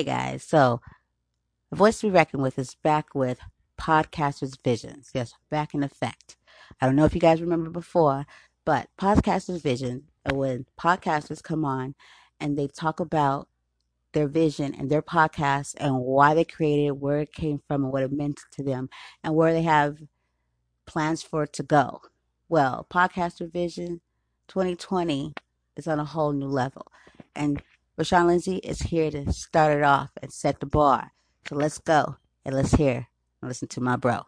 Hey guys, so the voice to be reckoned with is back with Podcasters Visions. Yes, back in effect. I don't know if you guys remember before, but Podcasters Vision uh, when podcasters come on and they talk about their vision and their podcast and why they created it, where it came from, and what it meant to them, and where they have plans for it to go. Well, Podcaster Vision 2020 is on a whole new level. And Rosean Lindsey is here to start it off and set the bar. So let's go and let's hear and listen to my bro.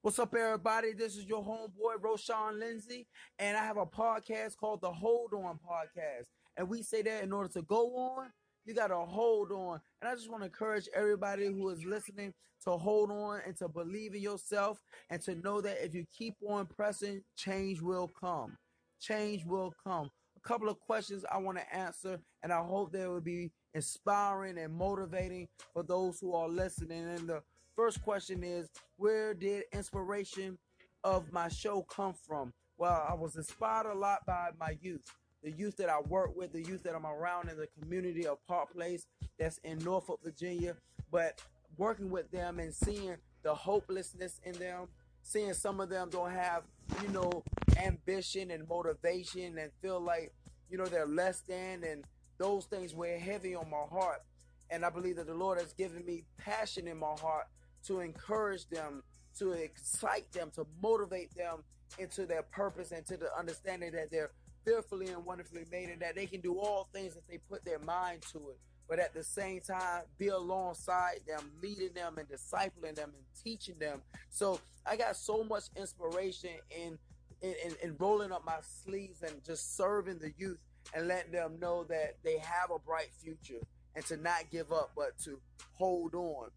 What's up, everybody? This is your homeboy, Rosean Lindsey, and I have a podcast called the Hold On Podcast. And we say that in order to go on, you got to hold on. And I just want to encourage everybody who is listening to hold on and to believe in yourself and to know that if you keep on pressing, change will come. Change will come. A couple of questions I want to answer, and I hope they will be inspiring and motivating for those who are listening. And the first question is Where did inspiration of my show come from? Well, I was inspired a lot by my youth the youth that I work with, the youth that I'm around in the community of Park Place that's in Norfolk, Virginia. But working with them and seeing the hopelessness in them, seeing some of them don't have, you know, ambition and motivation and feel like, you know, they're less than and those things weigh heavy on my heart. And I believe that the Lord has given me passion in my heart to encourage them, to excite them, to motivate them into their purpose and to the understanding that they're fearfully and wonderfully made and that they can do all things if they put their mind to it. But at the same time, be alongside them, leading them and discipling them and teaching them. So I got so much inspiration in in, in rolling up my sleeves and just serving the youth and letting them know that they have a bright future and to not give up, but to hold on.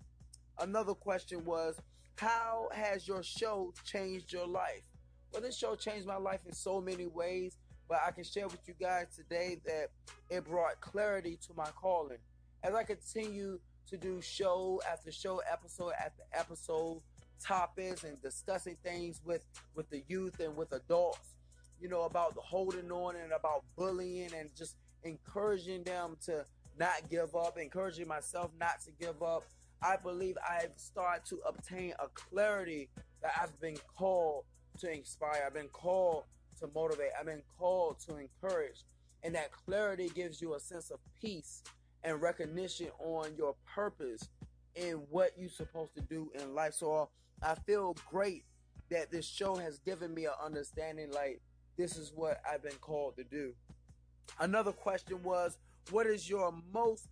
Another question was, how has your show changed your life? Well, this show changed my life in so many ways. But I can share with you guys today that it brought clarity to my calling. As I continue to do show after show, episode after episode, topics and discussing things with with the youth and with adults, you know, about the holding on and about bullying and just encouraging them to not give up, encouraging myself not to give up. I believe I've started to obtain a clarity that I've been called to inspire. I've been called to motivate. I've been called to encourage. And that clarity gives you a sense of peace and recognition on your purpose and what you're supposed to do in life. So uh, I feel great that this show has given me an understanding like this is what I've been called to do. Another question was, what is your most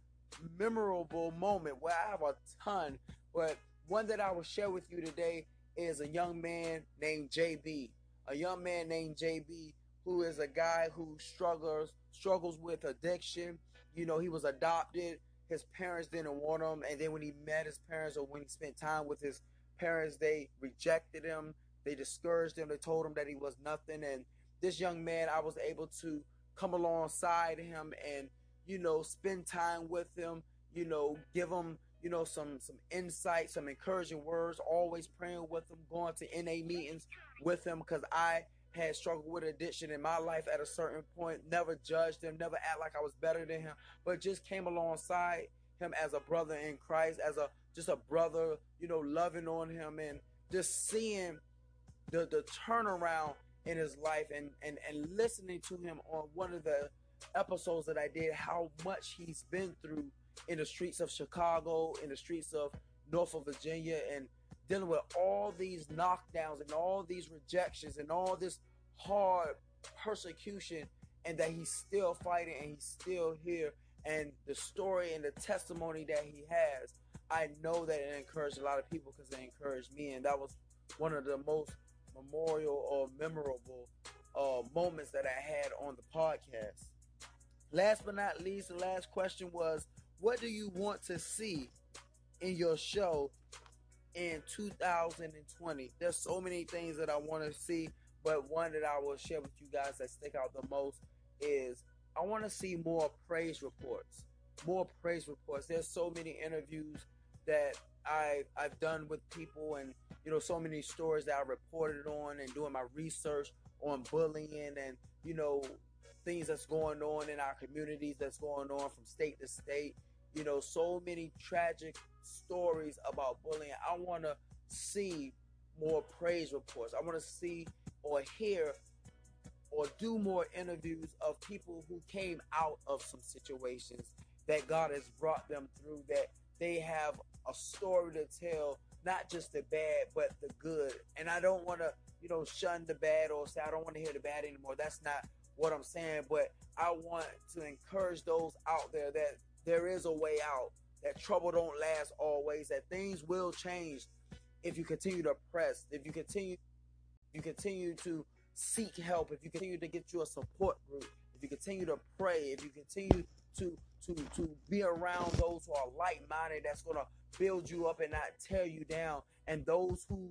memorable moment? Well, I have a ton, but one that I will share with you today is a young man named JB a young man named JB who is a guy who struggles struggles with addiction. You know, he was adopted. His parents didn't want him, and then when he met his parents or when he spent time with his parents, they rejected him. They discouraged him. They told him that he was nothing. And this young man, I was able to come alongside him and you know spend time with him. You know, give him you know some some insight, some encouraging words. Always praying with him, going to NA meetings with him because I had struggled with addiction in my life at a certain point. Never judged him, never act like I was better than him, but just came alongside him as a brother in Christ, as a just a brother, you know, loving on him and just seeing the the turnaround in his life and and and listening to him on one of the episodes that I did, how much he's been through in the streets of Chicago, in the streets of Norfolk, Virginia, and dealing with all these knockdowns and all these rejections and all this hard persecution, and that he's still fighting and he's still here. And the story and the testimony that he has, I know that it encouraged a lot of people because it encouraged me, and that was one of the most memorial or memorable uh, moments that I had on the podcast. Last but not least, the last question was, what do you want to see in your show in 2020? There's so many things that I want to see, but one that I will share with you guys that stick out the most is I want to see more praise reports. More praise reports. There's so many interviews that I I've done with people and you know so many stories that I reported on and doing my research on bullying and you know things that's going on in our communities that's going on from state to state. You know, so many tragic stories about bullying. I want to see more praise reports. I want to see or hear or do more interviews of people who came out of some situations that God has brought them through, that they have a story to tell, not just the bad, but the good. And I don't want to, you know, shun the bad or say I don't want to hear the bad anymore. That's not what I'm saying, but I want to encourage those out there that there is a way out, that trouble don't last always, that things will change if you continue to press, if you continue you continue to seek help, if you continue to get you a support group, if you continue to pray, if you continue to to to be around those who are like-minded that's going to build you up and not tear you down and those who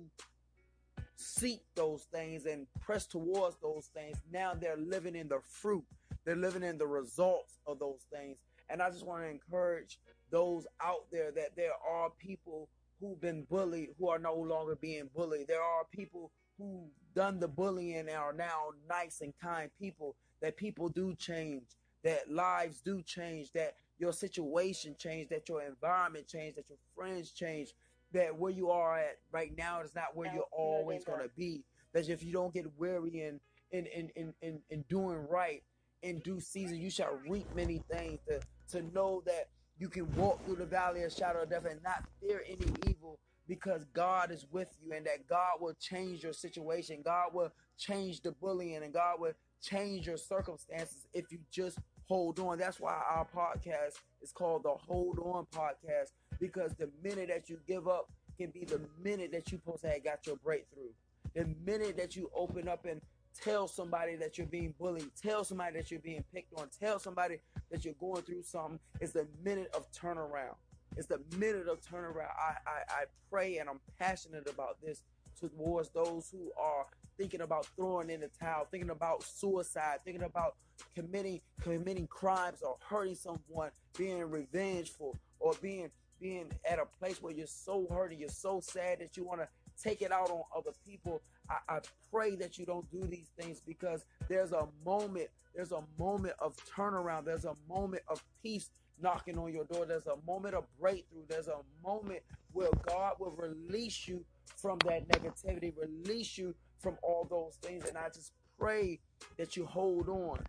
seek those things and press towards those things, now they're living in the fruit. They're living in the results of those things. And I just want to encourage those out there that there are people who've been bullied who are no longer being bullied. There are people who done the bullying and are now nice and kind people. That people do change, that lives do change, that your situation change, that your environment change, that your friends change, that where you are at right now is not where you're always going to be. That if you don't get weary in in, in, in, in, in doing right in due season, you shall reap many things. To, to know that you can walk through the valley of shadow of death and not fear any evil because God is with you and that God will change your situation. God will change the bullying and God will change your circumstances if you just hold on. That's why our podcast is called the Hold On Podcast because the minute that you give up can be the minute that you post have got your breakthrough. The minute that you open up and tell somebody that you're being bullied, tell somebody that you're being picked on, tell somebody that you're going through something, is the minute of turnaround. It's the minute of turnaround. I, I, I pray and I'm passionate about this towards those who are thinking about throwing in the towel, thinking about suicide, thinking about committing committing crimes or hurting someone, being revengeful or being being at a place where you're so hurt and you're so sad that you want to take it out on other people. I, I, pray that you don't do these things because there's a moment, there's a moment of turnaround, there's a moment of peace knocking on your door, there's a moment of breakthrough, there's a moment where God will release you from that negativity, release you from all those things. And I just pray that you hold on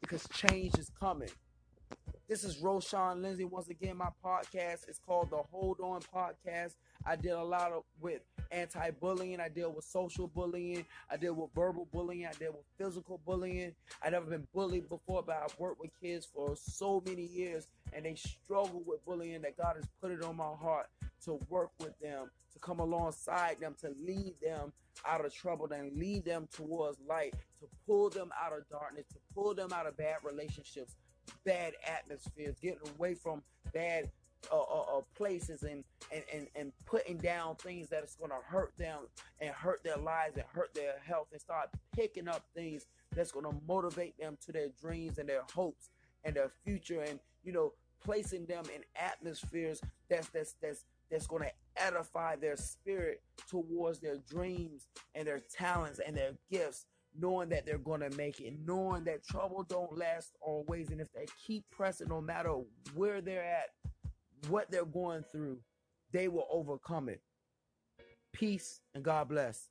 because change is coming. This is Rosean Lindsey. Once again, my podcast is called the Hold On Podcast. I did a lot of with anti-bullying. I deal with social bullying. I deal with verbal bullying. I deal with physical bullying. I've never been bullied before, but I've worked with kids for so many years, and they struggle with bullying. That God has put it on my heart to work with them, to come alongside them, to lead them out of trouble, and lead them towards light, to pull them out of darkness, to pull them out of bad relationships, bad atmospheres, getting away from bad uh, uh, uh, places and, and, and, and putting down things that is going to hurt them and hurt their lives and hurt their health and start picking up things that's going to motivate them to their dreams and their hopes and their future and you know placing them in atmospheres that's that's that's that's going to edify their spirit towards their dreams and their talents and their gifts knowing that they're going to make it, knowing that trouble don't last always. And if they keep pressing, no matter where they're at, what they're going through, they will overcome it. Peace and God bless.